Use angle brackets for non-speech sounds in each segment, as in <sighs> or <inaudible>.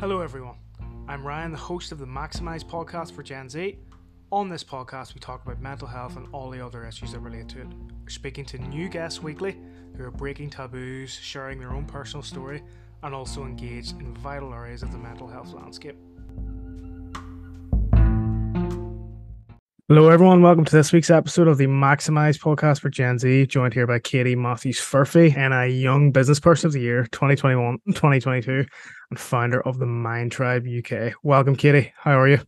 Hello, everyone. I'm Ryan, the host of the Maximize podcast for Gen Z. On this podcast, we talk about mental health and all the other issues that relate to it. We're speaking to new guests weekly who are breaking taboos, sharing their own personal story, and also engaged in vital areas of the mental health landscape. Hello, everyone. Welcome to this week's episode of the Maximize podcast for Gen Z. Joined here by Katie Matthews Furphy and a young business person of the year 2021 2022 and founder of the Mind Tribe UK. Welcome, Katie. How are you?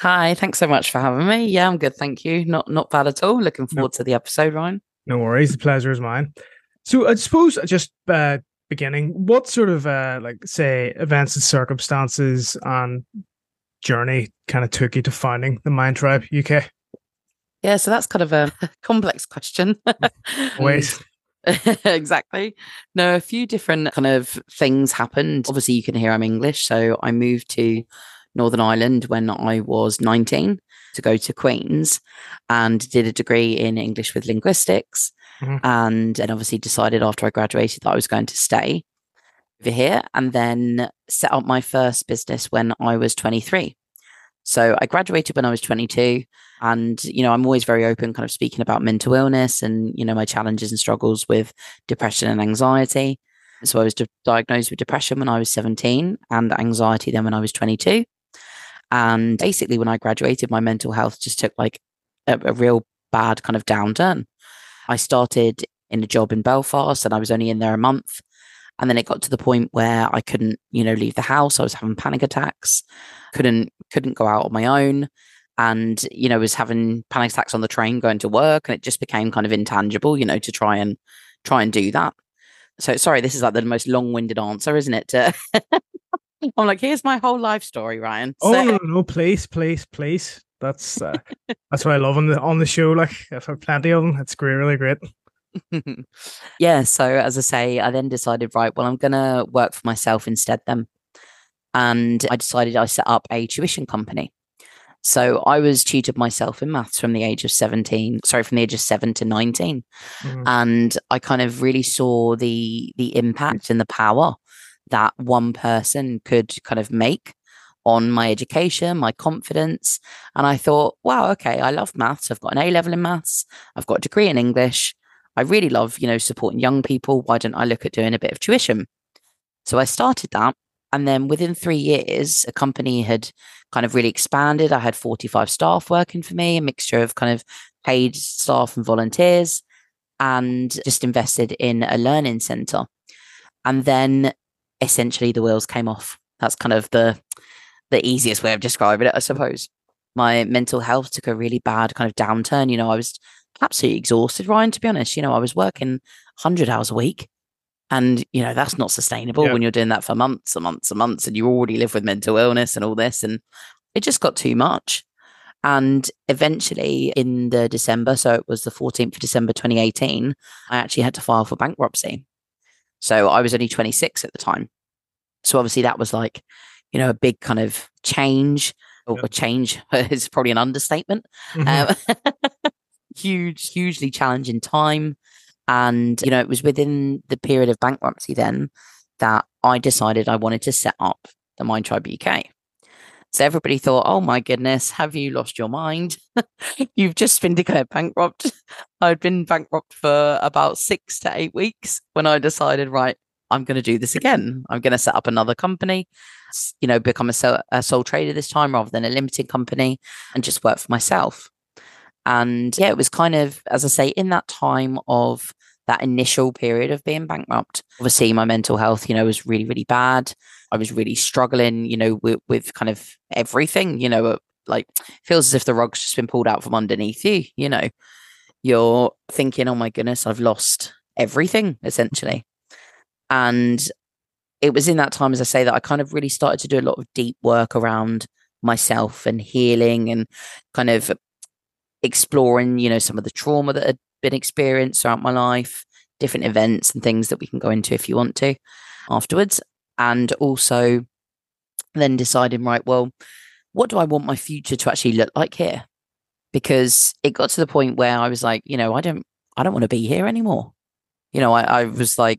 Hi, thanks so much for having me. Yeah, I'm good, thank you. Not not bad at all. Looking forward no, to the episode, Ryan. No worries, the pleasure is mine. So I suppose just uh, beginning, what sort of uh, like say events and circumstances and journey kind of took you to finding the Mind Tribe UK? Yeah, so that's kind of a <laughs> complex question. <laughs> Wait. <laughs> exactly. No, a few different kind of things happened. Obviously, you can hear I'm English. So I moved to Northern Ireland when I was 19 to go to Queen's and did a degree in English with linguistics. Mm-hmm. And, and obviously decided after I graduated that I was going to stay over here and then set up my first business when I was 23. So I graduated when I was 22 and you know I'm always very open kind of speaking about mental illness and you know my challenges and struggles with depression and anxiety. So I was diagnosed with depression when I was 17 and anxiety then when I was 22. And basically when I graduated my mental health just took like a, a real bad kind of downturn. I started in a job in Belfast and I was only in there a month and then it got to the point where I couldn't, you know, leave the house. I was having panic attacks, couldn't couldn't go out on my own, and you know was having panic attacks on the train going to work, and it just became kind of intangible, you know, to try and try and do that. So sorry, this is like the most long-winded answer, isn't it? To <laughs> I'm like, here's my whole life story, Ryan. Oh no, no, please, please, please. That's uh, that's what I love on the on the show. Like I've had plenty of them. It's really great. <laughs> yeah. So as I say, I then decided, right, well, I'm gonna work for myself instead then. And I decided I set up a tuition company. So I was tutored myself in maths from the age of 17, sorry, from the age of seven to 19. Mm-hmm. And I kind of really saw the the impact and the power that one person could kind of make on my education, my confidence. And I thought, wow, okay, I love maths. I've got an A level in maths. I've got a degree in English. I really love, you know, supporting young people. Why don't I look at doing a bit of tuition? So I started that. And then within three years, a company had kind of really expanded. I had 45 staff working for me, a mixture of kind of paid staff and volunteers, and just invested in a learning center. And then essentially the wheels came off. That's kind of the the easiest way of describing it, I suppose. My mental health took a really bad kind of downturn. You know, I was absolutely exhausted, Ryan, to be honest. You know, I was working 100 hours a week. And, you know, that's not sustainable yeah. when you're doing that for months and months and months and you already live with mental illness and all this. And it just got too much. And eventually in the December, so it was the 14th of December 2018, I actually had to file for bankruptcy. So I was only 26 at the time. So obviously that was like, you know, a big kind of change or a change <laughs> is probably an understatement. Mm-hmm. Um, <laughs> huge, hugely challenging time. And, you know, it was within the period of bankruptcy then that I decided I wanted to set up the Mind Tribe UK. So everybody thought, oh my goodness, have you lost your mind? <laughs> You've just been declared bankrupt. <laughs> I'd been bankrupt for about six to eight weeks when I decided, right, I'm going to do this again. I'm going to set up another company, you know, become a a sole trader this time rather than a limited company and just work for myself. And yeah, it was kind of, as I say, in that time of that initial period of being bankrupt. Obviously, my mental health, you know, was really, really bad. I was really struggling, you know, with, with kind of everything, you know, like feels as if the rug's just been pulled out from underneath you, you know. You're thinking, oh my goodness, I've lost everything essentially. And it was in that time, as I say, that I kind of really started to do a lot of deep work around myself and healing and kind of exploring, you know, some of the trauma that had been experienced throughout my life, different events and things that we can go into if you want to afterwards. And also then deciding, right, well, what do I want my future to actually look like here? Because it got to the point where I was like, you know, I don't I don't want to be here anymore. You know, I, I was like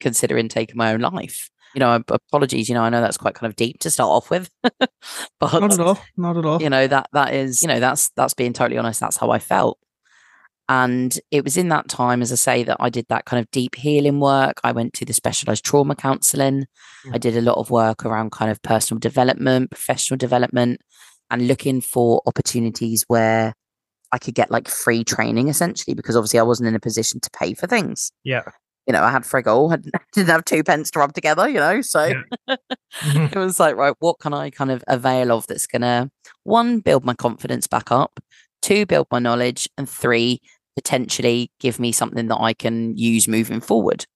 considering taking my own life. You know, apologies, you know, I know that's quite kind of deep to start off with, <laughs> but not at all, not at all. You know, that that is, you know, that's that's being totally honest, that's how I felt. And it was in that time, as I say, that I did that kind of deep healing work. I went to the specialized trauma counseling. Mm. I did a lot of work around kind of personal development, professional development, and looking for opportunities where I could get like free training essentially, because obviously I wasn't in a position to pay for things. Yeah. You know, I had friggle, I <laughs> didn't have two pence to rub together, you know, so yeah. <laughs> mm-hmm. it was like, right, what can I kind of avail of that's going to, one, build my confidence back up, two, build my knowledge, and three, potentially give me something that I can use moving forward.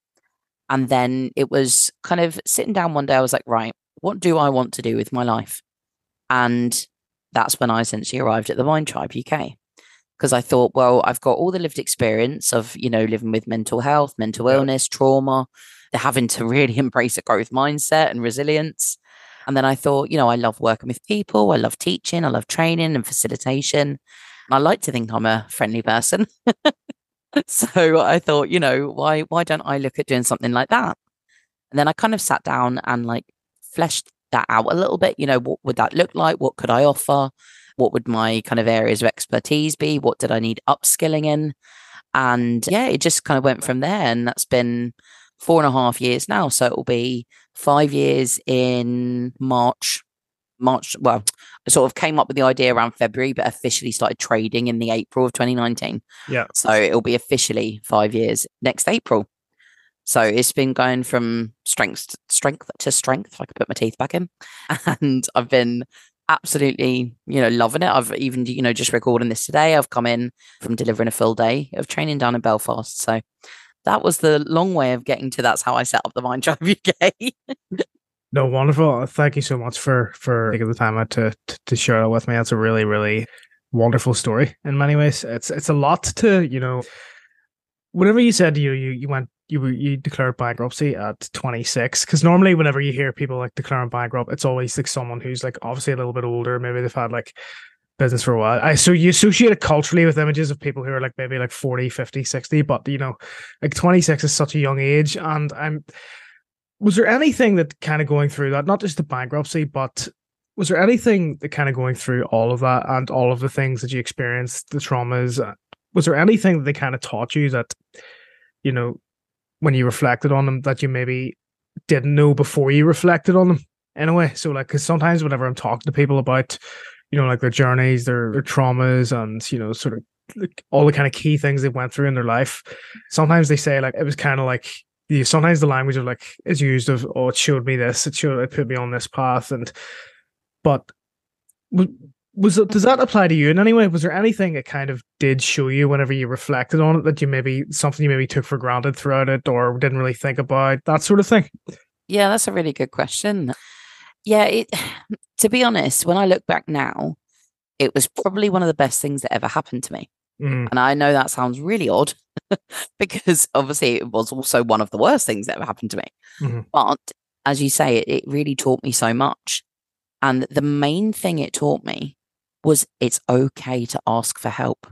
And then it was kind of sitting down one day, I was like, right, what do I want to do with my life? And that's when I essentially arrived at the Mind Tribe UK. Because I thought, well, I've got all the lived experience of, you know, living with mental health, mental illness, trauma, they're having to <laughs> really embrace a growth mindset and resilience. And then I thought, you know, I love working with people, I love teaching, I love training and facilitation. I like to think I'm a friendly person. <laughs> so I thought, you know, why why don't I look at doing something like that? And then I kind of sat down and like fleshed that out a little bit. You know, what would that look like? What could I offer? What would my kind of areas of expertise be? What did I need upskilling in? And yeah, it just kind of went from there. And that's been four and a half years now. So it will be five years in March March. Well, I sort of came up with the idea around February, but officially started trading in the April of 2019. Yeah. So it'll be officially five years next April. So it's been going from strength to strength to strength. If I could put my teeth back in, <laughs> and I've been absolutely, you know, loving it. I've even, you know, just recording this today. I've come in from delivering a full day of training down in Belfast. So that was the long way of getting to that's how I set up the Mind Tribe UK. <laughs> No, wonderful. Thank you so much for for taking the time out to, to to share that with me. That's a really really wonderful story in many ways. It's it's a lot to you know. Whenever you said you you you went you you declared bankruptcy at 26 because normally whenever you hear people like declaring bankrupt it's always like someone who's like obviously a little bit older maybe they've had like business for a while i so you associate it culturally with images of people who are like maybe like 40 50 60 but you know like 26 is such a young age and i'm was there anything that kind of going through that, not just the bankruptcy, but was there anything that kind of going through all of that and all of the things that you experienced, the traumas? Uh, was there anything that they kind of taught you that, you know, when you reflected on them, that you maybe didn't know before you reflected on them? anyway. so like, because sometimes whenever I'm talking to people about, you know, like their journeys, their, their traumas, and you know, sort of like all the kind of key things they went through in their life, sometimes they say like it was kind of like you, sometimes the language of like is used of oh it showed me this it showed it put me on this path and but was it, does that apply to you in any way was there anything it kind of did show you whenever you reflected on it that you maybe something you maybe took for granted throughout it or didn't really think about that sort of thing yeah that's a really good question yeah it <sighs> to be honest when i look back now it was probably one of the best things that ever happened to me mm. and i know that sounds really odd <laughs> because obviously it was also one of the worst things that ever happened to me. Mm-hmm. But as you say, it, it really taught me so much. And the main thing it taught me was it's okay to ask for help.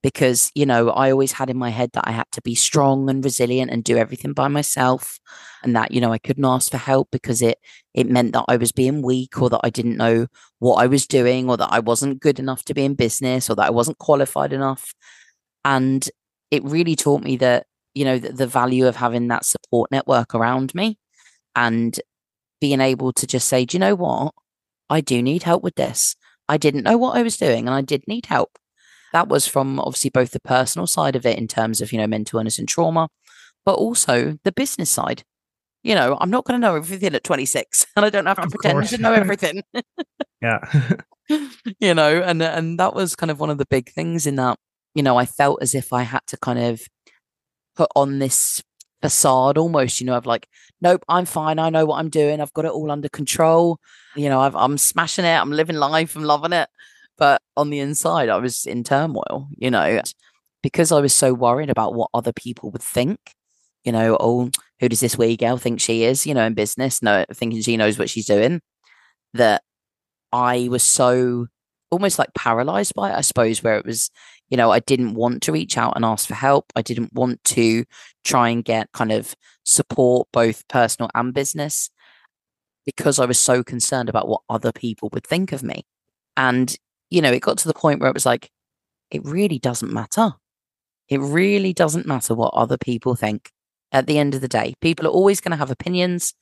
Because you know i always had in my head that i had to be strong and resilient and do everything by myself and that you know i couldn't ask for help because it it meant that i was being weak or that i didn't know what i was doing or that i wasn't good enough to be in business or that i wasn't qualified enough. And it really taught me that you know the, the value of having that support network around me and being able to just say do you know what? I do need help with this i didn't know what i was doing and i did need help that was from obviously both the personal side of it in terms of you know mental illness and trauma but also the business side you know i'm not going to know everything at 26 <laughs> and i don't have to of pretend course. to know <laughs> everything <laughs> yeah you know and and that was kind of one of the big things in that you know, I felt as if I had to kind of put on this facade almost, you know, of like, nope, I'm fine. I know what I'm doing. I've got it all under control. You know, i am smashing it. I'm living life. I'm loving it. But on the inside, I was in turmoil, you know, because I was so worried about what other people would think. You know, oh, who does this wee girl think she is, you know, in business, no, thinking she knows what she's doing. That I was so almost like paralyzed by it, I suppose, where it was, You know, I didn't want to reach out and ask for help. I didn't want to try and get kind of support, both personal and business, because I was so concerned about what other people would think of me. And, you know, it got to the point where it was like, it really doesn't matter. It really doesn't matter what other people think at the end of the day. People are always going to have opinions.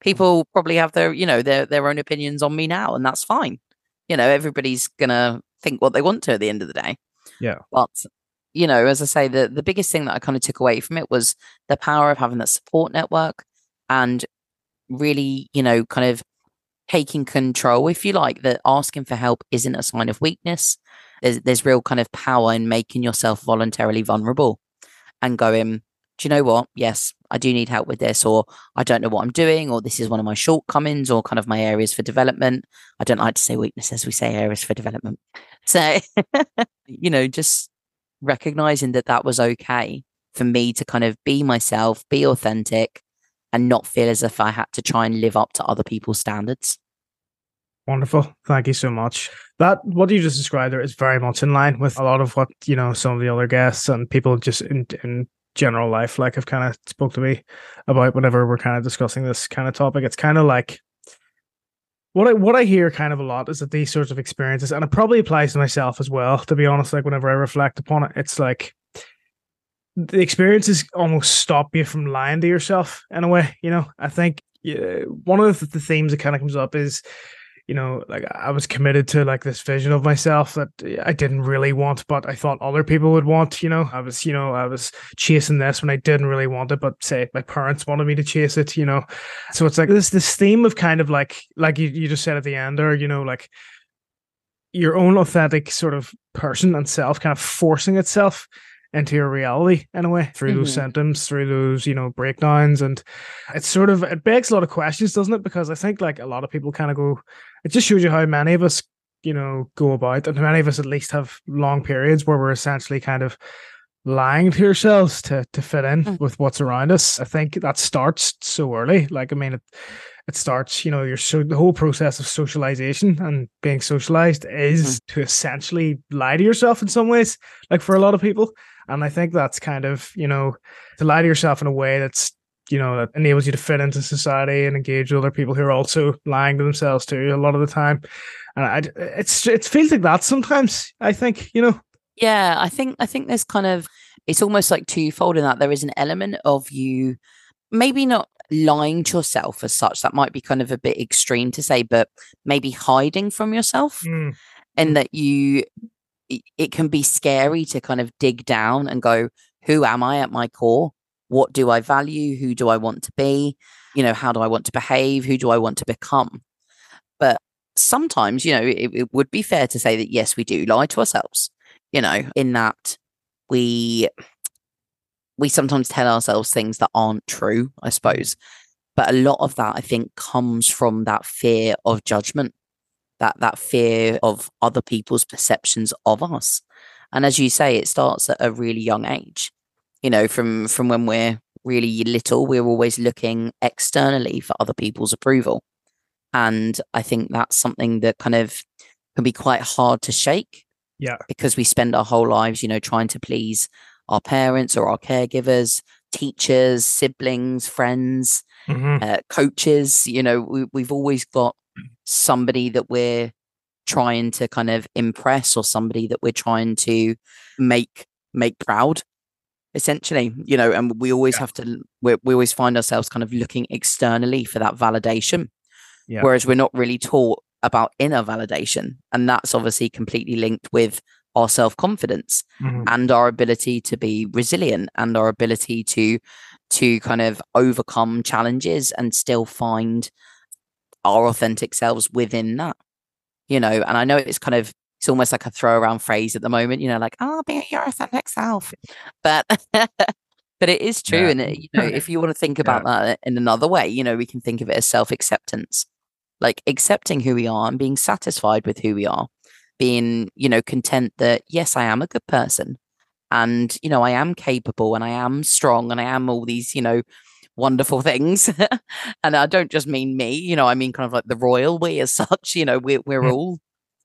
People probably have their, you know, their their own opinions on me now, and that's fine. You know, everybody's gonna think what they want to at the end of the day. Yeah. But you know, as I say, the the biggest thing that I kind of took away from it was the power of having that support network and really, you know, kind of taking control, if you like, that asking for help isn't a sign of weakness. There's there's real kind of power in making yourself voluntarily vulnerable and going, do you know what? Yes, I do need help with this, or I don't know what I'm doing, or this is one of my shortcomings, or kind of my areas for development. I don't like to say weaknesses, we say areas for development. <laughs> So, you know, just recognizing that that was okay for me to kind of be myself, be authentic, and not feel as if I had to try and live up to other people's standards. Wonderful. Thank you so much. That what you just described there is very much in line with a lot of what, you know, some of the other guests and people just in, in general life like have kind of spoke to me about whenever we're kind of discussing this kind of topic. It's kind of like what I what I hear kind of a lot is that these sorts of experiences, and it probably applies to myself as well, to be honest, like whenever I reflect upon it, it's like the experiences almost stop you from lying to yourself in a way, you know. I think yeah, one of the, the themes that kind of comes up is you know, like I was committed to like this vision of myself that I didn't really want, but I thought other people would want. You know, I was, you know, I was chasing this when I didn't really want it, but say my parents wanted me to chase it. You know, so it's like this this theme of kind of like like you, you just said at the end, or you know, like your own authentic sort of person and self kind of forcing itself into your reality in a way through mm-hmm. those symptoms, through those, you know, breakdowns. And it's sort of, it begs a lot of questions, doesn't it? Because I think like a lot of people kind of go, it just shows you how many of us, you know, go about, and many of us at least have long periods where we're essentially kind of lying to yourselves to to fit in mm. with what's around us. I think that starts so early. Like, I mean, it, it starts, you know, your so the whole process of socialization and being socialized is mm. to essentially lie to yourself in some ways, like for a lot of people. And I think that's kind of, you know, to lie to yourself in a way that's, you know, that enables you to fit into society and engage with other people who are also lying to themselves too a lot of the time. And I, it's, it feels like that sometimes, I think, you know. Yeah, I think, I think there's kind of, it's almost like twofold in that there is an element of you maybe not lying to yourself as such. That might be kind of a bit extreme to say, but maybe hiding from yourself. Mm. And that you it can be scary to kind of dig down and go, who am I at my core? What do I value? Who do I want to be? You know, how do I want to behave? Who do I want to become? But sometimes, you know, it, it would be fair to say that yes, we do lie to ourselves, you know, in that we we sometimes tell ourselves things that aren't true, I suppose. Mm. But a lot of that, I think, comes from that fear of judgment that that fear of other people's perceptions of us. And as you say it starts at a really young age. You know from from when we're really little we're always looking externally for other people's approval. And i think that's something that kind of can be quite hard to shake yeah. because we spend our whole lives you know trying to please our parents or our caregivers teachers siblings friends mm-hmm. uh, coaches. You know we, we've always got somebody that we're trying to kind of impress or somebody that we're trying to make make proud essentially you know and we always yeah. have to we, we always find ourselves kind of looking externally for that validation yeah. whereas we're not really taught about inner validation and that's obviously completely linked with our self-confidence mm-hmm. and our ability to be resilient and our ability to to kind of overcome challenges and still find our authentic selves within that, you know. And I know it's kind of it's almost like a throw around phrase at the moment, you know, like oh, be your authentic self, but <laughs> but it is true, yeah. and it, you know, if you want to think about yeah. that in another way, you know, we can think of it as self acceptance, like accepting who we are and being satisfied with who we are, being you know content that yes, I am a good person, and you know, I am capable and I am strong and I am all these you know wonderful things. <laughs> and I don't just mean me, you know, I mean kind of like the royal we as such, you know, we're, we're mm. all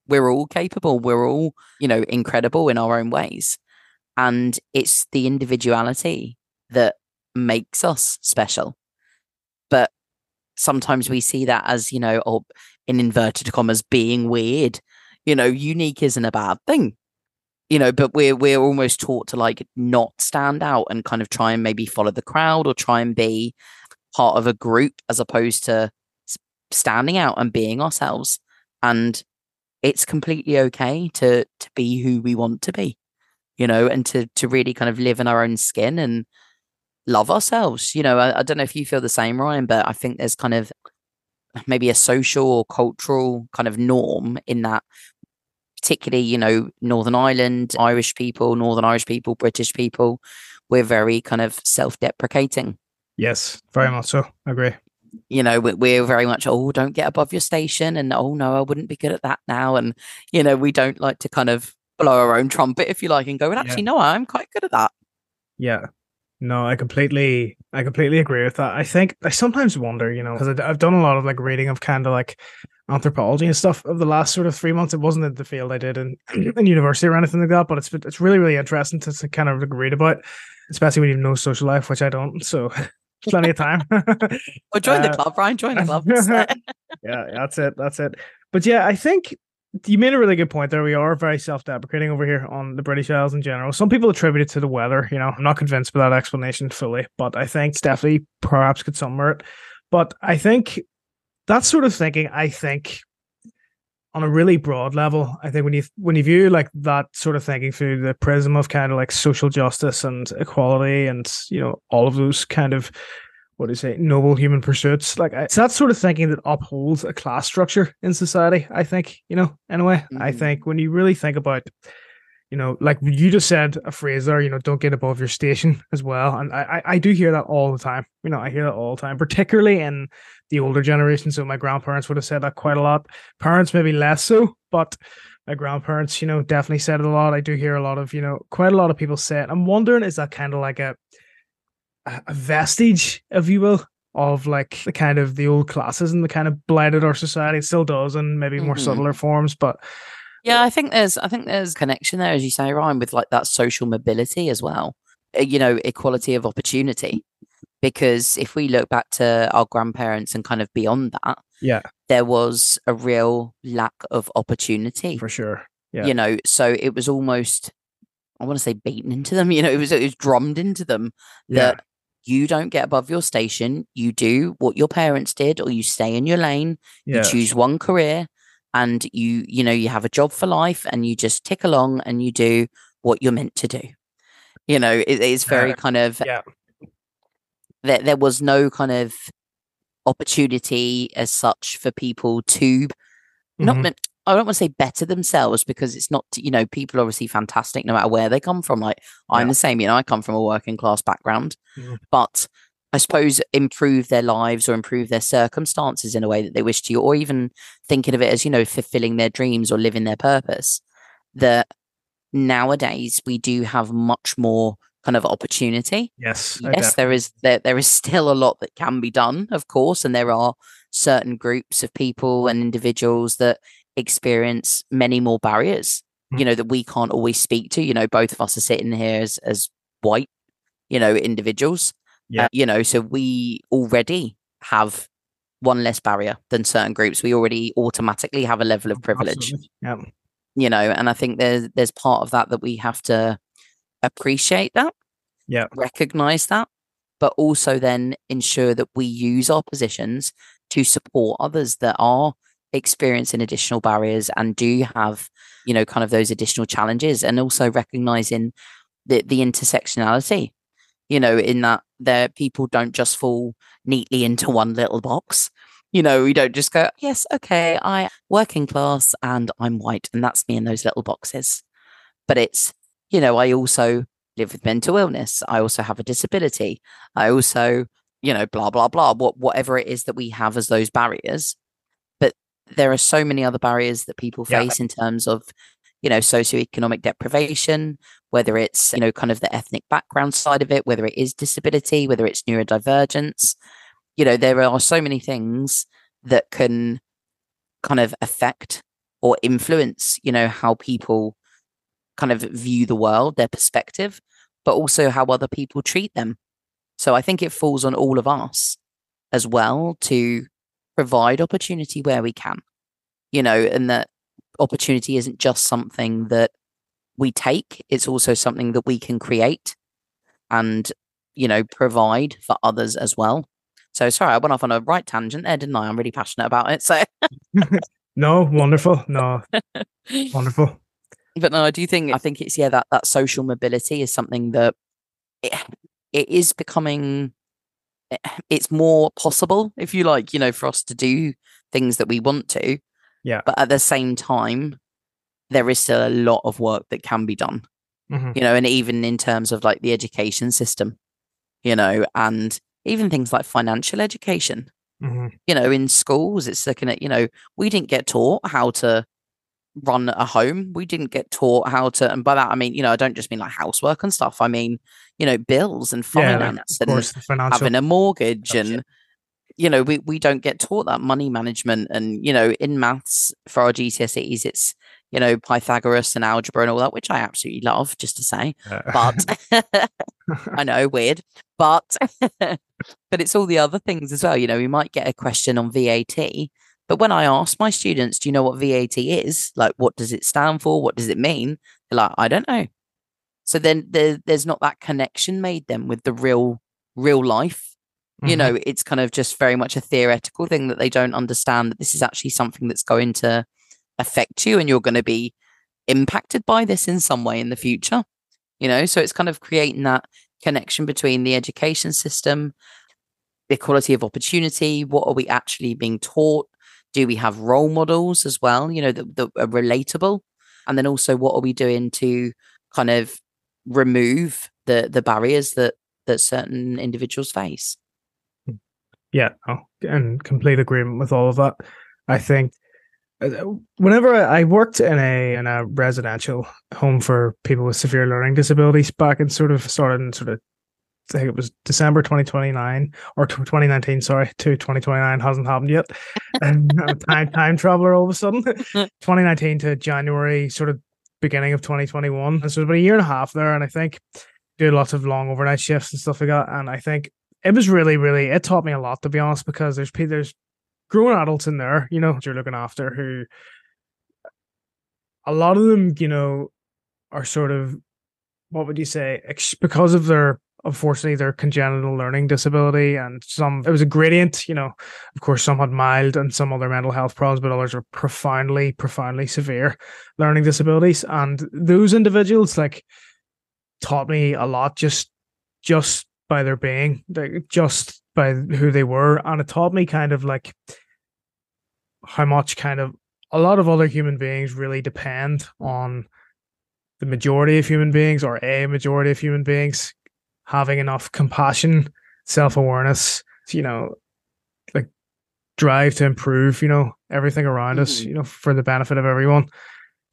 we're all capable. We're all, you know, incredible in our own ways. And it's the individuality that makes us special. But sometimes we see that as, you know, or in inverted commas, being weird. You know, unique isn't a bad thing. You know, but we're we're almost taught to like not stand out and kind of try and maybe follow the crowd or try and be part of a group as opposed to standing out and being ourselves. And it's completely okay to to be who we want to be, you know, and to to really kind of live in our own skin and love ourselves. You know, I, I don't know if you feel the same, Ryan, but I think there's kind of maybe a social or cultural kind of norm in that particularly you know northern ireland irish people northern irish people british people we're very kind of self-deprecating. Yes very much so. I agree. You know we're very much oh don't get above your station and oh no i wouldn't be good at that now and you know we don't like to kind of blow our own trumpet if you like and go and actually yeah. no i'm quite good at that. Yeah. No i completely i completely agree with that. I think i sometimes wonder you know because i've done a lot of like reading of kind of like anthropology and stuff of the last sort of three months it wasn't in the field i did in, <clears throat> in university or anything like that but it's it's really really interesting to, to kind of read about especially when you know social life which i don't so <laughs> plenty of time. well, join uh, the club, Ryan. Join the club. <laughs> yeah, that's it. That's it. But yeah, I think you made a really good point there. We are very self-deprecating over here on the British Isles in general. Some people attribute it to the weather. You know, I'm not convinced by that explanation fully, but I think it's definitely perhaps could some merit. But I think that sort of thinking, I think on a really broad level, I think when you when you view like that sort of thinking through the prism of kind of like social justice and equality and you know all of those kind of what do you say noble human pursuits, like it's that sort of thinking that upholds a class structure in society. I think you know anyway. Mm-hmm. I think when you really think about you know, like you just said a phrase there, you know, don't get above your station <laughs> as well. And I, I do hear that all the time. You know, I hear that all the time, particularly in the older generation. So my grandparents would have said that quite a lot. Parents maybe less so, but my grandparents, you know, definitely said it a lot. I do hear a lot of, you know, quite a lot of people say it. I'm wondering, is that kind of like a a vestige, if you will, of like the kind of the old classes and the kind of blighted our society. It still does and maybe more mm-hmm. subtler forms, but yeah, I think there's I think there's connection there, as you say, Ryan, with like that social mobility as well. Uh, you know, equality of opportunity. Because if we look back to our grandparents and kind of beyond that, yeah, there was a real lack of opportunity for sure. Yeah, you know, so it was almost I want to say beaten into them. <laughs> You know, it was it was drummed into them that yeah. you don't get above your station. You do what your parents did, or you stay in your lane. Yeah. You choose one career, and you you know you have a job for life and you just tick along and you do what you're meant to do you know it is very uh, kind of yeah there, there was no kind of opportunity as such for people to mm-hmm. not I don't want to say better themselves because it's not, you know, people are obviously fantastic no matter where they come from. Like I'm the same, you know, I come from a working class background, mm-hmm. but I suppose, improve their lives or improve their circumstances in a way that they wish to, or even thinking of it as, you know, fulfilling their dreams or living their purpose. That nowadays we do have much more kind of opportunity. Yes. Yes, there is there, there is still a lot that can be done, of course, and there are certain groups of people and individuals that experience many more barriers, mm-hmm. you know, that we can't always speak to. You know, both of us are sitting here as as white, you know, individuals. Yeah. Uh, you know, so we already have one less barrier than certain groups. We already automatically have a level of privilege. Yeah. You know, and I think there's there's part of that that we have to appreciate that. Yeah. Recognize that, but also then ensure that we use our positions to support others that are experiencing additional barriers and do have, you know, kind of those additional challenges and also recognizing the the intersectionality you know, in that their people don't just fall neatly into one little box. You know, we don't just go, yes, okay, I working class and I'm white, and that's me in those little boxes. But it's, you know, I also live with mental illness. I also have a disability. I also, you know, blah, blah, blah, what whatever it is that we have as those barriers. But there are so many other barriers that people face yeah. in terms of you know, socioeconomic deprivation, whether it's, you know, kind of the ethnic background side of it, whether it is disability, whether it's neurodivergence. You know, there are so many things that can kind of affect or influence, you know, how people kind of view the world, their perspective, but also how other people treat them. So I think it falls on all of us as well to provide opportunity where we can, you know, and that opportunity isn't just something that we take, it's also something that we can create and, you know, provide for others as well. So sorry, I went off on a right tangent there, didn't I? I'm really passionate about it. So <laughs> no, wonderful. No, <laughs> wonderful. But no, I do think I think it's yeah that that social mobility is something that it, it is becoming. Eh, it's more possible, if you like, you know, for us to do things that we want to. Yeah. But at the same time, there is still a lot of work that can be done. Mhm. You know, and even in terms of like the education system, you know, and even things like financial education Mhm. you know, in schools, it's looking at, you know, we didn't get taught how to run a home. We didn't get taught how to, and by that, I mean, you know, I don't just mean like housework and stuff. I mean, you know, bills and Yeah, finance of and course, having a mortgage yeah. and, you know, we, we don't get taught that money management. And, you know, in maths for our GCSEs, it's, you know, Pythagoras and algebra and all that, which I absolutely love, just to say. Uh, <laughs> But <laughs> I know, weird, but <laughs> but it's all the other things as well. You know, we might get a question on VAT, but when I ask my students, "Do you know what VAT is? Like, what does it stand for? What does it mean?" They're like, "I don't know." So then there, there's not that connection made then with the real real life. You Mhm. know, it's kind of just very much a theoretical thing that they don't understand that this is actually something that's going to affect you and you're going to be impacted by this in some way in the future you know? So it's kind of creating that connection between the education system the equality of opportunity what are we actually being taught? Do we have role models as well you know that, that are relatable? And then also what are we doing to kind of remove the the barriers that that certain individuals face Yeah, no, and complete agreement with all of that. I think uh, whenever I worked in a in a residential home for people with severe learning disabilities back in sort of started in sort of I think it was December 2029 or 2019, sorry, to 2029 hasn't happened yet. <laughs> And I'm a time time traveler all of a sudden. 2019 to January, sort of beginning of 2021. And so it was about a year and a half there, and I think did lots of long overnight shifts and stuff like that. And I think it was really, really it taught me a lot to be honest, because there's there's grown adults in there, you know, you're looking after who a lot of them, you know, are sort of what would you say, because of their unfortunately their congenital learning disability and some it was a gradient, you know. Of course, some had mild and some other mental health problems, but others are profoundly, profoundly severe learning disabilities. And those individuals like taught me a lot just just by their being, like just by who they were. And it taught me kind of like how much kind of a lot of other human beings really depend on the majority of human beings or a majority of human beings having enough compassion, self awareness, you know, like drive to improve, you know, everything around us, Mhm. you know, for the benefit of everyone.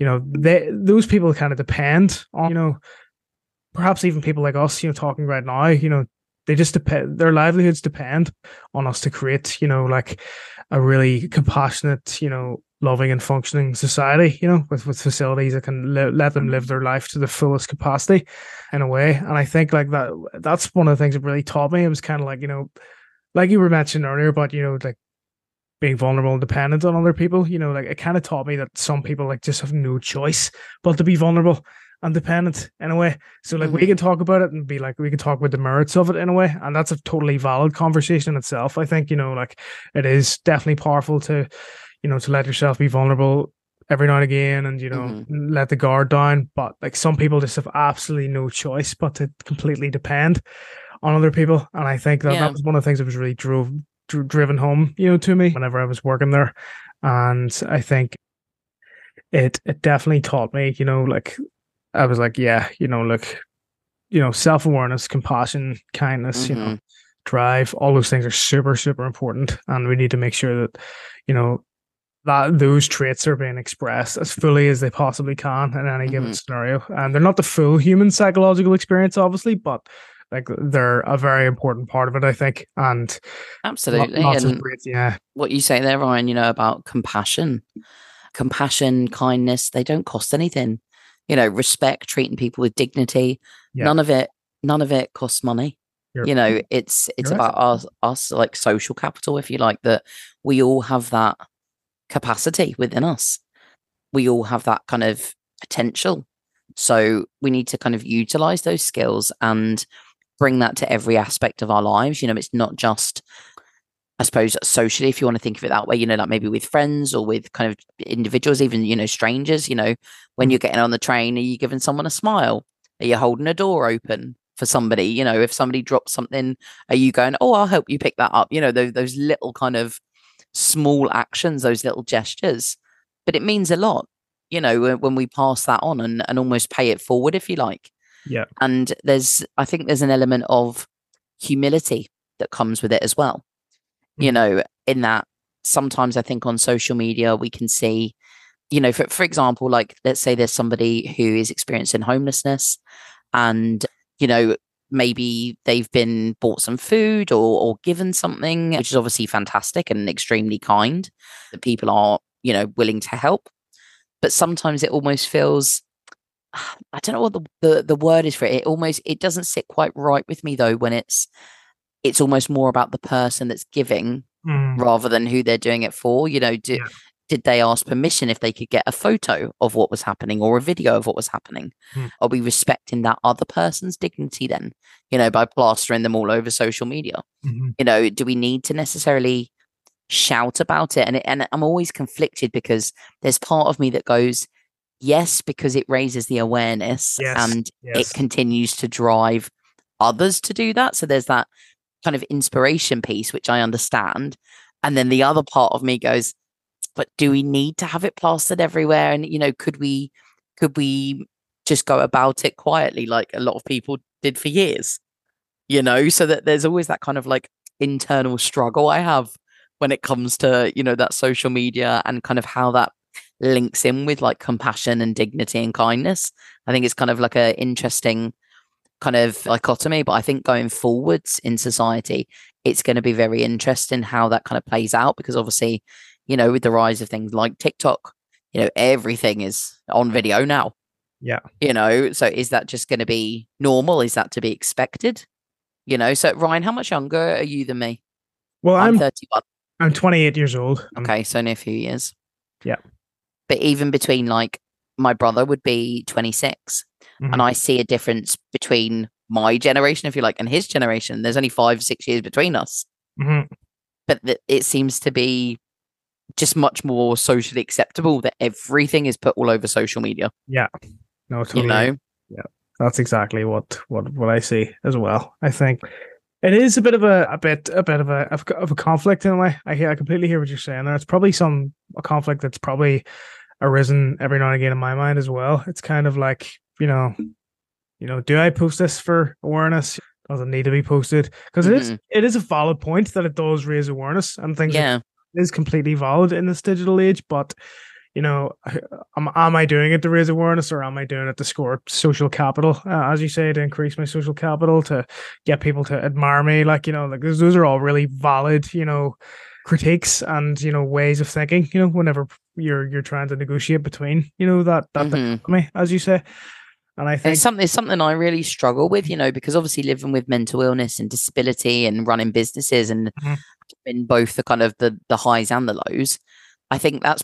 You know, they those people kind of depend on, you know, perhaps even people like us, you know, talking right now, you know, they just depend their livelihoods depend on us to create, you know, like a really compassionate, you know, loving and functioning society, you know, with, with facilities that can li- let them live their life to the fullest capacity in a way. And I think like that, that's one of the things that really taught me. It was kind of like, you know, like you were mentioning earlier about, you know, like being vulnerable and dependent on other people, you know, like it kind of taught me that some people like just have no choice but to be vulnerable and dependent in a way. So like we Mhm. can talk about it and be like we can talk about the merits of it in a way. And that's a totally valid conversation in itself. I think, you know, like it is definitely powerful to, you know, to let yourself be vulnerable every now and again and, you know, let the guard down. But like some people just have absolutely no choice but to completely depend on other people. And I think that Yeah. that was one of the things that was really drove dr- driven home, you know, to me whenever I was working there. And I think it it definitely taught me, you know, like I was like, yeah, you know, look, you know, self awareness, compassion, kindness, you know, Mhm. drive, all those things are super, super important. And we need to make sure that, you know, that those traits are being expressed as fully as they possibly can in any given Mhm. scenario. And they're not the full human psychological experience, obviously, but like they're a very important part of it, I think. And absolutely lots and great, yeah. what you say there, Ryan, you know, about compassion. compassion, kindness, they don't cost anything. You know, respect, treating people with dignity. Yeah. None of it, none of it costs money. You're- you know, it's it's right. about us us like social capital, if you like, that we all have that capacity within us. We all have that kind of potential. So we need to kind of utilize those skills and bring that to every aspect of our lives. You know, it's not just, I suppose, socially, if you want to think of it that way, you know, like maybe with friends or with kind of individuals, even, you know, strangers, you know, when mm. you're getting on the train, are you giving someone a smile? Are you holding a door open for somebody? You know, if somebody drops something, are you going, oh, I'll help you pick that up? You know, those, those little kind of small actions, those little gestures. But it means a lot, you know, when- when we pass that on and, and almost pay it forward, if you like Yeah. and there's i think there's an element of humility that comes with it as well you know in that sometimes i think on social media we can see you know for, for example like let's say there's somebody who is experiencing homelessness and you know maybe they've been bought some food or or given something which is obviously fantastic and extremely kind that people are you know willing to help but sometimes it almost feels <sighs> I don't know what the, the the word is for it. It almost it doesn't sit quite right with me though when it's it's almost more about the person that's giving Mm, rather than who they're doing it for. You know, do, Yeah. did they ask permission if they could get a photo of what was happening or a video of what was happening? Hmm. Are we respecting that other person's dignity then? You know, by plastering them all over social media. mhm. You know, do we need to necessarily shout about it? And it, and I'm always conflicted because there's part of me that goes, yes, because it raises the awareness Yes, and Yes. it continues to drive others to do that. So there's that kind of inspiration piece, which I understand. And then the other part of me goes, but do we need to have it plastered everywhere? And you know, could we could we just go about it quietly like a lot of people did for years? You know, so that there's always that kind of like internal struggle I have when it comes to, you know, that social media and kind of how that links in with like compassion and dignity and kindness. I think it's kind of like a interesting kind of dichotomy. But I think going forwards in society, it's going to be very interesting how that kind of plays out because obviously, you know, with the rise of things like TikTok, you know, everything is on video now. Yeah. You know, so is that just going to be normal? Is that to be expected? You know, so Ryan, how much younger are you than me? Well, I'm I'm 31. I'm 28 years old. Okay, so only a few years. Yeah. But even between like my brother would be 26, Mhm. and I see a difference between my generation, if you like, and his generation. There's only five, six years between us, Mhm. but th- it seems to be just much more socially acceptable that everything is put all over social media. Yeah. No, totally. You know, Yeah. That's exactly what what what I see as well. I think it is a bit of a, a bit a bit of a of, of a conflict in a way. I hear I completely hear what you're saying. There, it's probably some a conflict that's probably arisen every now and again in my mind as well. It's kind of like you know, you know, do I post this for awareness? Does it need to be posted? Because it is it is a valid point that it does raise awareness and things. yeah, is completely valid in this digital age, but you know, am, am I doing it to raise awareness or am I doing it to score social capital, uh, as you say, to increase my social capital, to get people to admire me? Like, you know, like those, those are all really valid, you know, critiques and, you know, ways of thinking, you know, whenever you're, you're trying to negotiate between, you know, that, that Mhm. dichotomy, as you say. And I think, it's something it's something I really struggle with, you know, because obviously living with mental illness and disability and running businesses and Mhm. in both the kind of the the highs and the lows, I think that's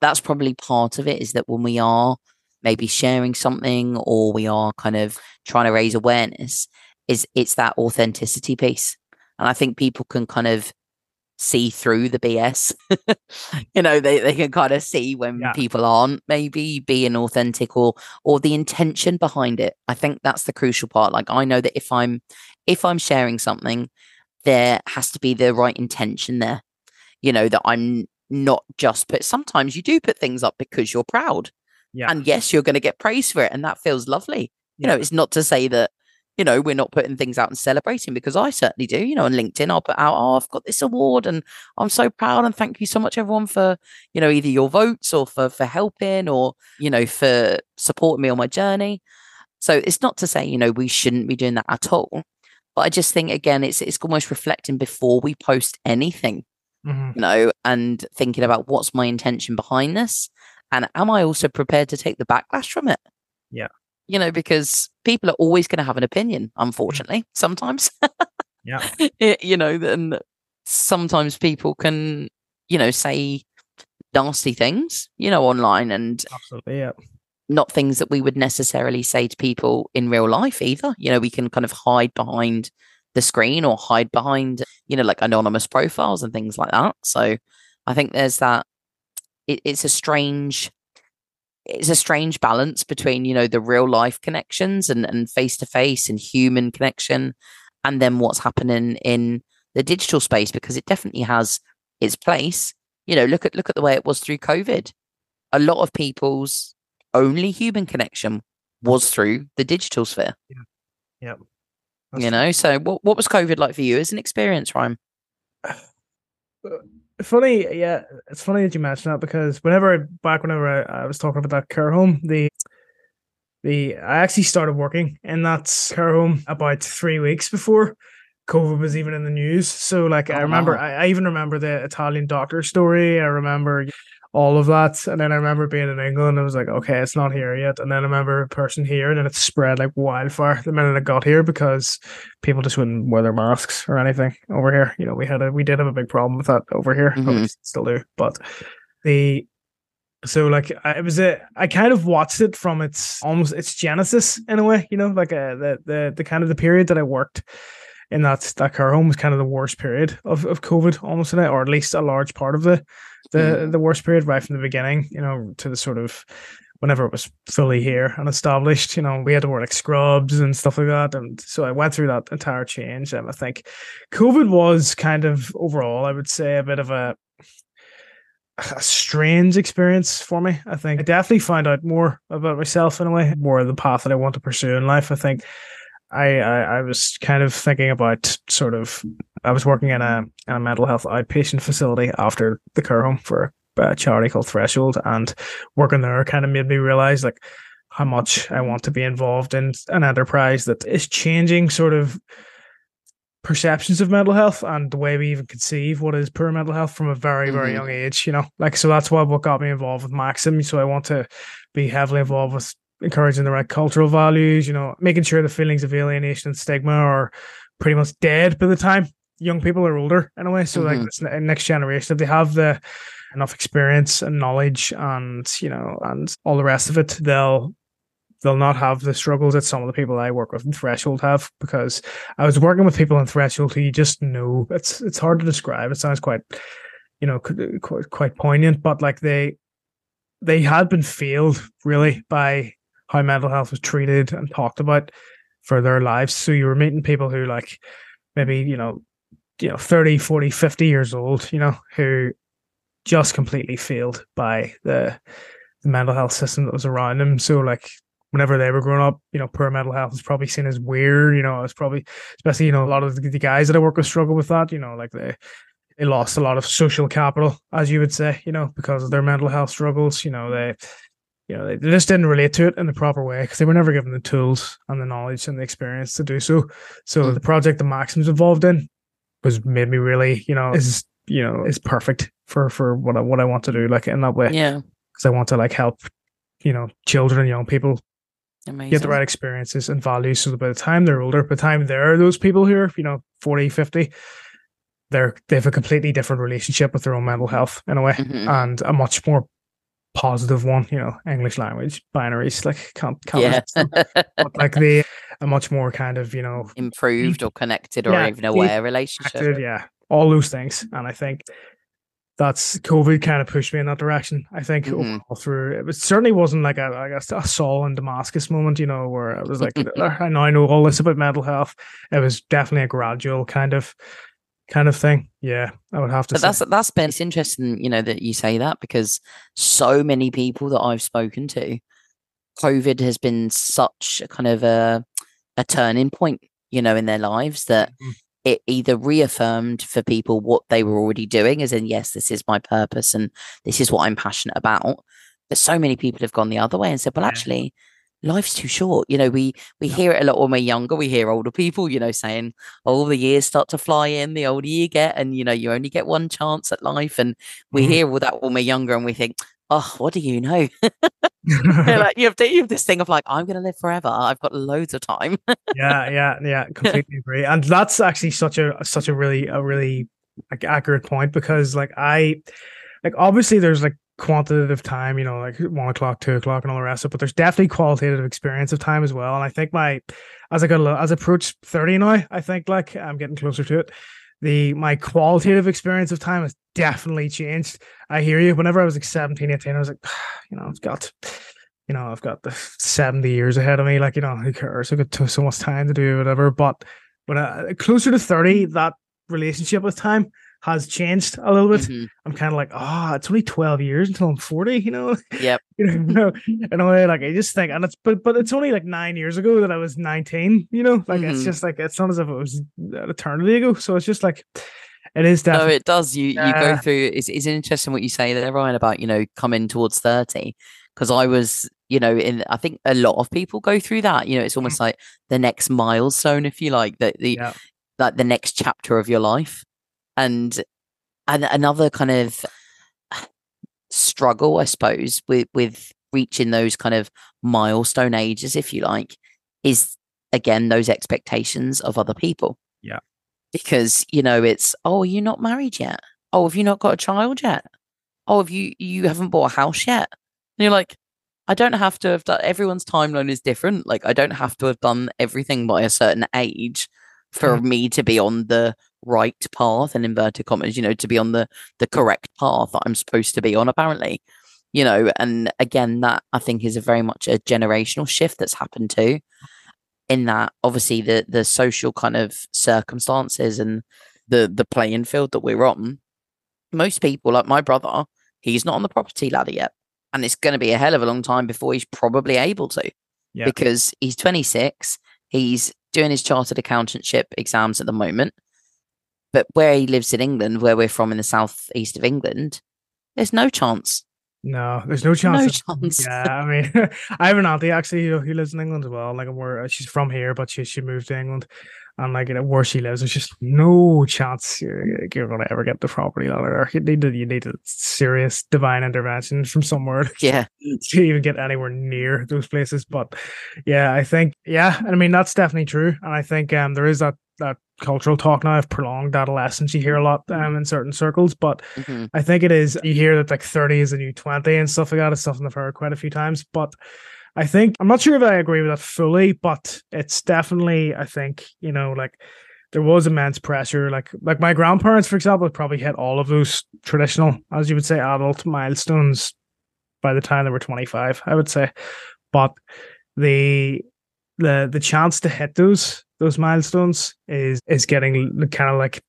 that's probably part of it is that when we are maybe sharing something or we are kind of trying to raise awareness, is it's that authenticity piece. And I think people can kind of see through the BS. <laughs> you know, they, they can kind of see when Yeah. people aren't maybe being authentic or or the intention behind it. I think that's the crucial part. Like I know that if I'm if I'm sharing something, there has to be the right intention there. You know, that I'm not just put sometimes you do put things up because you're proud. yeah, And yes, you're going to get praise for it and that feels lovely. You know, it's not to say that you know, we're not putting things out and celebrating because I certainly do. You know, on LinkedIn, I'll put out, oh, I've got this award and I'm so proud and thank you so much, everyone, for, you know, either your votes or for for helping or, you know, for supporting me on my journey. So it's not to say, you know, we shouldn't be doing that at all. But I just think again, it's it's almost reflecting before we post anything, mhm, you know, and thinking about what's my intention behind this. And am I also prepared to take the backlash from it? Yeah. You know, because people are always going to have an opinion, Mm. unfortunately, sometimes. Yeah. <laughs> It- you know, and sometimes people can, you know, say nasty things, you know, online and Absolutely. Yeah. not things that we would necessarily say to people in real life either. You know, we can kind of hide behind the screen or hide behind, you know, like anonymous profiles and things like that. So I think there's that. It, it's a strange, it's a strange balance between you know the real life connections and and face to face and human connection, and then what's happening in the digital space because it definitely has its place. You know, look at look at the way it was through COVID. A lot of people's only human connection was through the digital sphere. yeah, yeah. you know, so what what was COVID like for you as an experience, Ryan? <sighs> Uh, funny, yeah, it's funny that you mentioned that because whenever I, back whenever I, I was talking about that care home, the the I actually started working in that care home about three weeks before COVID was even in the news. So like I Oh, remember wow. I, I even remember the Italian doctor story. I remember all of that. And then I remember being in England I was like, okay, it's not here yet. And then I remember a person here and then it spread like wildfire the minute it got here because people just wouldn't wear their masks or anything over here. You know, we had a we did have a big problem with that over here. Mhm. still do. But the so like I, it was a I kind of watched it from its almost its genesis in a way, you know, like uh, the the the kind of the period that I worked in that that care home was kind of the worst period of, of COVID almost in it, or at least a large part of the the hmm. the worst period right from the beginning, you know, to the sort of whenever it was fully here and established, you know, we had to wear like scrubs and stuff like that. And so I went through that entire change. And I think COVID was kind of overall, I would say, a bit of a a strange experience for me. I think I definitely found out more about myself in a way, more of the path that I want to pursue in life. I think I I, I was kind of thinking about sort of I was working in a in a mental health outpatient facility after the care home for a charity called Threshold, and working there kind of made me realize like how much I want to be involved in an enterprise that is changing sort of perceptions of mental health and the way we even conceive what is poor mental health from a very very Mhm. young age you know like so that's why what got me involved with maxim so i want to be heavily involved with encouraging the right cultural values you know making sure the feelings of alienation and stigma are pretty much dead by the time young people are older in a way so like Mhm. this next generation if they have the enough experience and knowledge and you know and all the rest of it they'll they'll not have the struggles that some of the people I work with in Threshold have because I was working with people in Threshold who you just know it's it's hard to describe. It sounds quite, you know, quite quite poignant, but like they they had been failed really by how mental health was treated and talked about for their lives. So you were meeting people who like maybe, you know, you know, 30, 40, 50 years old, you know, who just completely failed by the the mental health system that was around them. So like whenever they were growing up, you know, poor mental health was probably seen as weird. You know, it's probably especially you know a lot of the, guys that I work with struggle with that. You know, like they they lost a lot of social capital, as you would say. You know, because of their mental health struggles. You know, they you know they, they just didn't relate to it in the proper way because they were never given the tools and the knowledge and the experience to do so. So Mm. the project the Maxim's involved in was made me really, you know, is you know is perfect for for what I what I want to do like in that way Yeah, because I want to like help you know children and young people amazing. get the right experiences and values so that by the time they're older, by the time there are those people who are, you know, 40, 50, they're they have a completely different relationship with their own mental health in a way Mhm. and a much more positive one, you know, English language, binaries, like can't can't yeah. But, like the a much more kind of, you know, <laughs> improved or connected or Yeah, even aware relationship. yeah, all those things. And I think that's COVID kind of pushed me in that direction. I think Mhm. overall through it certainly wasn't like a I guess a Saul in Damascus moment, you know, where I was like, <laughs> I now know all this about mental health. It was definitely a gradual kind of kind of thing. Yeah, I would have to But say. that's that's been it's interesting, you know, that you say that because so many people that I've spoken to, COVID has been such a kind of a a turning point, you know, in their lives that Mhm. it either reaffirmed for people what they were already doing, as in, yes, this is my purpose and this is what I'm passionate about. But so many people have gone the other way and said, well, Yeah. actually, life's too short. You know, we we Yeah. hear it a lot when we're younger. We hear older people, you know, saying, "Oh, the years start to fly in the older you get, and you know, you only get one chance at life." And we Mhm. hear all that when we're younger, and we think, oh, what do you know? <laughs> like <laughs> you have, to, you have this thing of like, I'm going to live forever. I've got loads of time. yeah, yeah, yeah. Completely <laughs> agree. And that's actually such a such a really a really like accurate point because like I like obviously there's like quantitative time, you know, like one o'clock, two o'clock, and all the rest of it. But there's definitely qualitative experience of time as well. And I think my as I got as I approach thirty now, I think like I'm getting closer to it. The my qualitative experience of time has definitely changed. I hear you. Whenever I was like 17, 18, I was like, <sighs> you know, I've got, you know, I've got the 70 years ahead of me. Like, you know, who cares? I've got so much time to do whatever. But when I closer to 30, that relationship with time has changed a little bit. Mm-hmm. I'm kind of like, oh, it's only 12 years until I'm 40, you know? <laughs> Yep. you know, in a way, like I just think, and it's, but, but it's only like nine years ago that I was 19, you know? Like mm-hmm. it's just like, it's not as if it was an eternity ago. So it's just like, it is definitely. No, it does. You you go through. It's, it's interesting what you say there, Ryan, about you know coming towards thirty. Because I was, you know, in I think a lot of people go through that. You know, it's almost mm. like the next milestone, if you like, that the yeah. like the next chapter of your life and and another kind of struggle, I suppose, with with reaching those kind of milestone ages, if you like, is again those expectations of other people. Yeah. Because, you know, it's, oh, you're you not married yet? Oh, have you not got a child yet? Oh, have you you haven't bought a house yet? And you're like, I don't have to have done everyone's timeline is different. Like I don't have to have done everything by a certain age for mm. me to be on the right path and inverted commas, you know, to be on the the correct path that I'm supposed to be on, apparently. You know, and again, that I think is a very much a generational shift that's happened too. In that obviously the the social kind of circumstances and the the playing field that we're on, most people, like my brother, he's not on the property ladder yet. And it's going to be a hell of a long time before he's probably able to. Yeah. Because he's 26, he's doing his chartered accountantship exams at the moment. But where he lives in England, where we're from in the southeast of England, there's no chance. No, there's no chance. No chance. Yeah, I mean, <laughs> I have an auntie actually who, who lives in England as well. Like, where she's from here, but she she moved to England, and like you know, where she lives, there's just no chance you're, you're going to ever get the property ladder. You need to, you need a serious divine intervention from somewhere. <laughs> Yeah, to even get anywhere near those places. But yeah, I think yeah, I mean that's definitely true, and I think um there is that that cultural talk now of prolonged adolescence. You hear a lot um, in certain circles, but mm-hmm. I think it is you hear that like 30 is a new 20 and stuff like that. It's something I've heard quite a few times. But I think I'm not sure if I agree with that fully, but it's definitely I think, you know, like there was immense pressure. Like like my grandparents, for example, probably hit all of those traditional, as you would say, adult milestones by the time they were 25, I would say. But the the the chance to hit those those milestones is is getting kind of like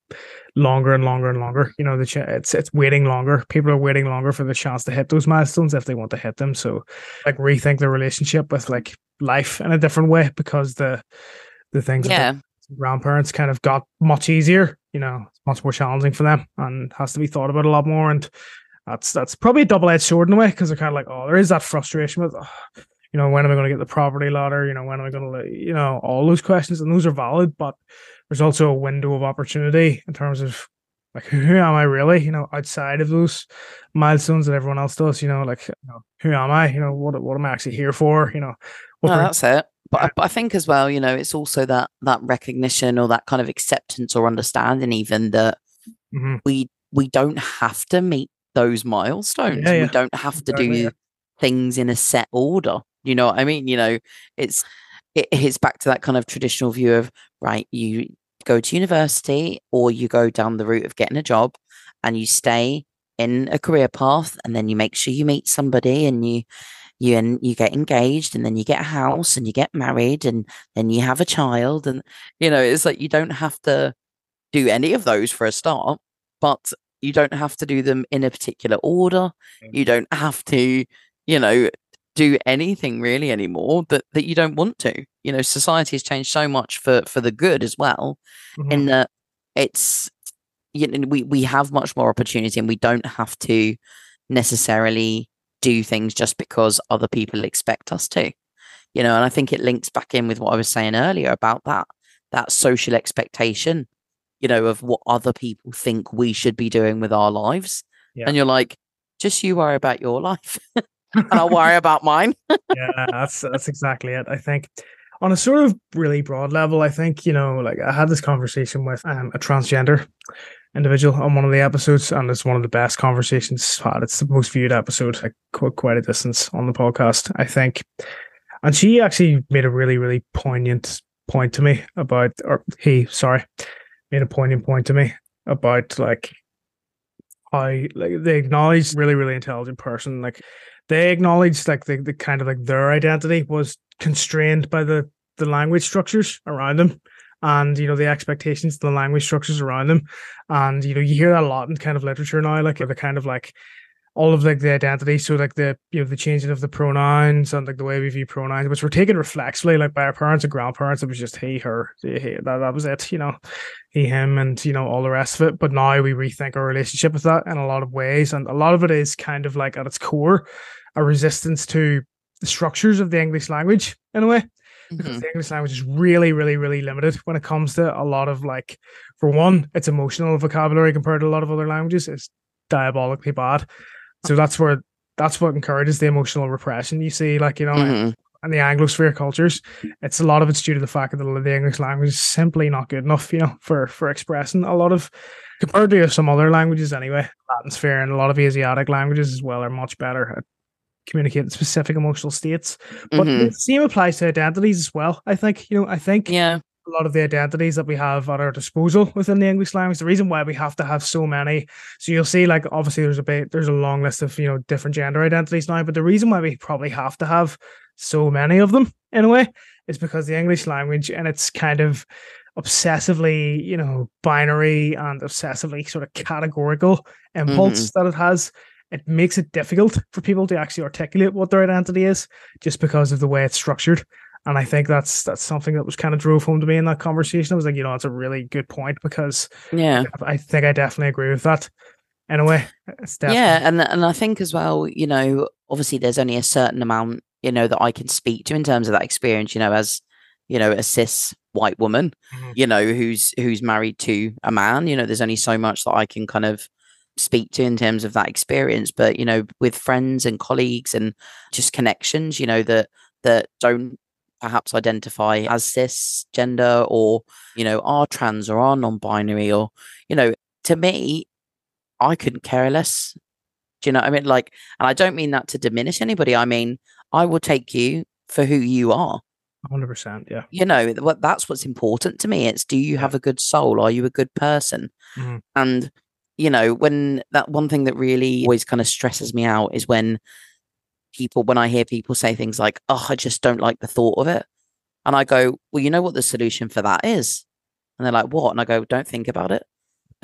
longer and longer and longer. You know, the ch- it's it's waiting longer. People are waiting longer for the chance to hit those milestones if they want to hit them. So, like rethink their relationship with like life in a different way because the the things yeah. grandparents kind of got much easier. You know, it's much more challenging for them and has to be thought about a lot more. And that's that's probably a double edged sword in a way because they're kind of like, oh, there is that frustration with. Oh, you know, when am I going to get the property ladder? You know, when am I going to, you know, all those questions, and those are valid, but there's also a window of opportunity in terms of like who am I really? You know, outside of those milestones that everyone else does. You know, like you know, who am I? You know, what what am I actually here for? You know, no, that's it. But I, but I think as well, you know, it's also that that recognition or that kind of acceptance or understanding, even that mm-hmm. we we don't have to meet those milestones. Yeah, yeah. We don't have to exactly, do yeah. things in a set order. You know what I mean? You know, it's it hits back to that kind of traditional view of right, you go to university or you go down the route of getting a job and you stay in a career path and then you make sure you meet somebody and you you and you get engaged and then you get a house and you get married and then you have a child and you know it's like you don't have to do any of those for a start but you don't have to do them in a particular order you mm-hmm. don't have to you know do anything really anymore that that you don't want to you know society has changed so much for for the good as well mm-hmm. in that it's you know we we have much more opportunity and we don't have to necessarily do things just because other people expect us to you know and i think it links back in with what i was saying earlier about that that social expectation you know of what other people think we should be doing with our lives yeah. and you're like just you worry about your life <laughs> and I'll worry about mine. <laughs> yeah, that's that's exactly it. I think on a sort of really broad level, I think, you know, like I had this conversation with um, a transgender individual on one of the episodes, and it's one of the best conversations had. It's the most viewed episode, like quite, a distance on the podcast, I think. And she actually made a really, really poignant point to me about, or he, sorry, made a poignant point to me about like how like they acknowledged really, really intelligent person. Like they acknowledged like the, the kind of like their identity was constrained by the the language structures around them. And you know the expectations the language structures around them. And you know you hear that a lot in kind of literature now like the kind of like all of like the identity. So like the you know the changing of the pronouns and like the way we view pronouns which were taken reflexively like by our parents and grandparents. It was just he her he, that, that was it you know he him and you know all the rest of it. But now we rethink our relationship with that in a lot of ways. And a lot of it is kind of like at its core a resistance to the structures of the english language in a way because mm-hmm. the English language is really, really, really limited when it comes to a lot of like, for one, it's emotional vocabulary compared to a lot of other languages. It's diabolically bad. So that's where that's what encourages the emotional repression you see, like you know, mm-hmm. and the Anglosphere cultures. It's a lot of it's due to the fact that the English language is simply not good enough, you know, for for expressing a lot of compared to some other languages anyway. Latin sphere and a lot of Asiatic languages as well are much better at communicating specific emotional states. But mm-hmm. the same applies to identities as well. I think, you know, I think yeah. a lot of the identities that we have at our disposal within the English language, the reason why we have to have so many. So you'll see, like, obviously there's a bit there's a long list of, you know, different gender identities now, but the reason why we probably have to have so many of them in a way is because the English language and it's kind of obsessively, you know, binary and obsessively sort of categorical impulse mm-hmm. that it has it makes it difficult for people to actually articulate what their identity is just because of the way it's structured. And I think that's that's something that was kind of drove home to me in that conversation. I was like, you know, it's a really good point because yeah, I think I definitely agree with that. Anyway, way, yeah, and and I think as well, you know, obviously there's only a certain amount, you know, that I can speak to in terms of that experience. You know, as you know, a cis white woman, mm-hmm. you know, who's who's married to a man. You know, there's only so much that I can kind of speak to in terms of that experience but you know with friends and colleagues and just connections you know that that don't perhaps identify as cis gender or you know are trans or are non-binary or you know to me i couldn't care less. Do you know what i mean? Like and i don't mean that to diminish anybody i mean i will take you for who you are. 100% yeah. You know what that's what's important to me it's do you have a good soul? Are you a good person? Mm-hmm. and you know, when that one thing that really always kind of stresses me out is when people, when I hear people say things like, oh, I just don't like the thought of it. And I go, well, you know what the solution for that is? And they're like, what? And I go, don't think about it. <laughs>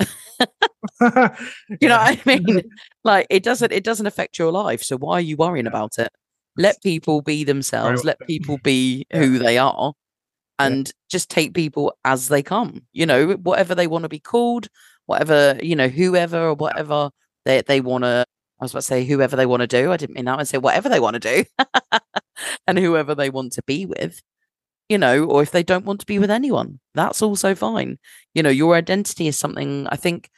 you know what I <laughs> mean? like it doesn't it doesn't affect your life. So why are you worrying about it? Let people be themselves, let people be who they are and just take people as they come. You know, whatever they want to be called, whatever you know, whoever or whatever they they want to. I was about to say whoever they want to do. I didn't mean that. I say whatever they want to do, <laughs> and whoever they want to be with. You know, or if they don't want to be with anyone, that's also fine. You know, your identity is something I think,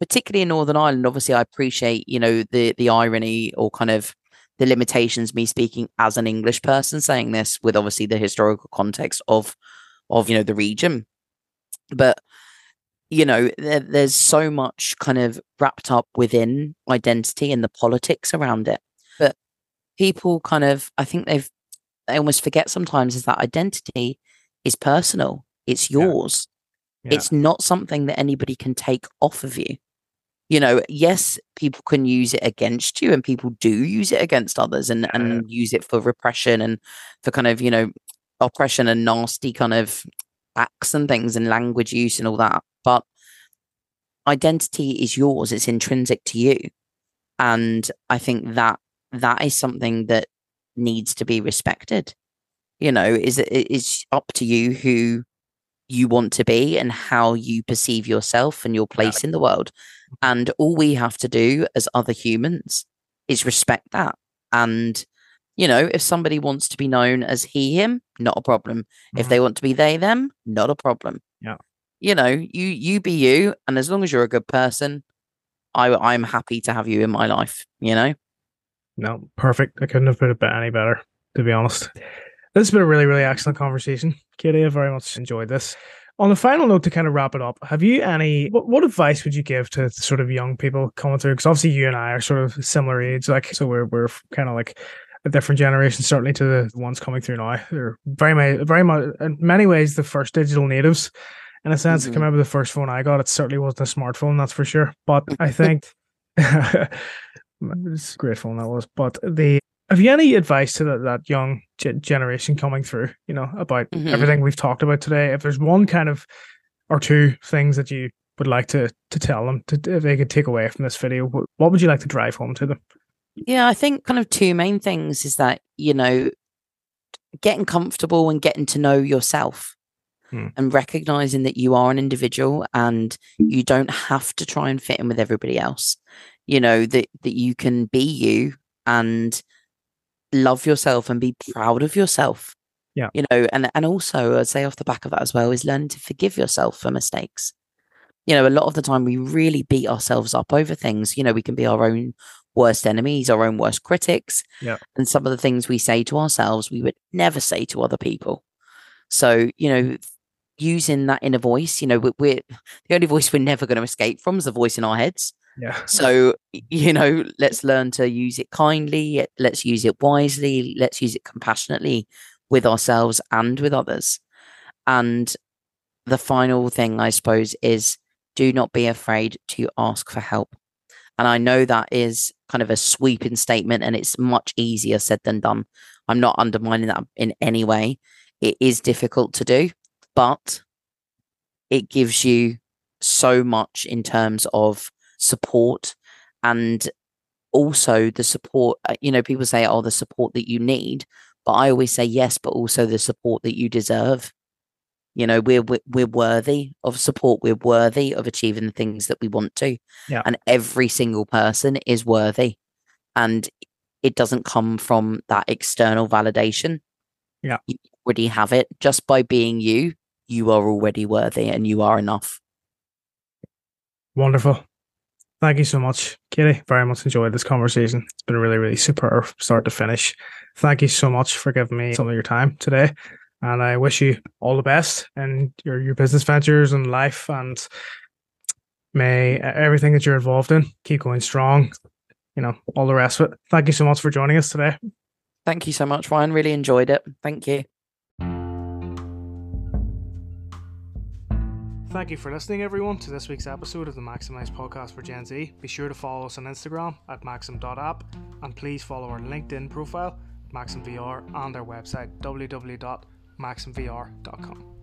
particularly in Northern Ireland. Obviously, I appreciate you know the the irony or kind of the limitations me speaking as an english person saying this with obviously the historical context of of you know the region but you know, there, there's so much kind of wrapped up within identity and the politics around it. But people kind of, I think they've, they almost forget sometimes is that identity is personal. It's yours. Yeah. Yeah. It's not something that anybody can take off of you. You know, yes, people can use it against you and people do use it against others and, yeah. and use it for repression and for kind of, you know, oppression and nasty kind of acts and things and language use and all that. But identity is yours, it's intrinsic to you. And I think that that is something that needs to be respected. You know, is it is up to you who you want to be and how you perceive yourself and your place in the world. And all we have to do as other humans is respect that. And you know, if somebody wants to be known as he, him, not a problem. Mm-hmm. If they want to be they, them, not a problem. Yeah. You know, you you be you, and as long as you're a good person, I I'm happy to have you in my life. You know. No, perfect. I couldn't have put it any better, to be honest. This has been a really, really excellent conversation. Katie, I very much enjoyed this. On the final note, to kind of wrap it up, have you any what, what advice would you give to sort of young people coming through? Because obviously you and I are sort of similar age, like so we're we're kind of like a different generation, certainly to the ones coming through now. They're very very much in many ways the first digital natives. In a sense, mm-hmm. I can remember the first phone I got. It certainly wasn't a smartphone, that's for sure. But I <laughs> think <laughs> it's a great phone that was. But the have you any advice to that, that young g- generation coming through, you know, about mm-hmm. everything we've talked about today? If there's one kind of or two things that you would like to to tell them to if they could take away from this video, what, what would you like to drive home to them? Yeah, I think kind of two main things is that, you know, getting comfortable and getting to know yourself hmm. and recognizing that you are an individual and you don't have to try and fit in with everybody else. You know, that that you can be you and love yourself and be proud of yourself. Yeah. You know, and and also I'd say off the back of that as well is learning to forgive yourself for mistakes. You know, a lot of the time we really beat ourselves up over things. You know, we can be our own worst enemies, our own worst critics. Yeah. And some of the things we say to ourselves, we would never say to other people. So, you know, using that inner voice, you know, we're, we're the only voice we're never going to escape from is the voice in our heads. Yeah. <laughs> So, you know, let's learn to use it kindly. Let's use it wisely. Let's use it compassionately with ourselves and with others. And the final thing, I suppose, is do not be afraid to ask for help. And I know that is kind of a sweeping statement and it's much easier said than done. I'm not undermining that in any way. It is difficult to do, but it gives you so much in terms of support and also the support uh, you know people say oh the support that you need but i always say yes but also the support that you deserve you know we're we're worthy of support we're worthy of achieving the things that we want to yeah. and every single person is worthy and it doesn't come from that external validation yeah you already have it just by being you you are already worthy and you are enough wonderful Thank you so much, Katie. Very much enjoyed this conversation. It's been really, really superb start to finish. Thank you so much for giving me some of your time today. And I wish you all the best in your, your business ventures and life. And may everything that you're involved in keep going strong. You know, all the rest of it. Thank you so much for joining us today. Thank you so much, Ryan. Really enjoyed it. Thank you. Thank you for listening, everyone, to this week's episode of the Maximize podcast for Gen Z. Be sure to follow us on Instagram at maxim.app and please follow our LinkedIn profile, MaximVR, and our website, www.maximvr.com.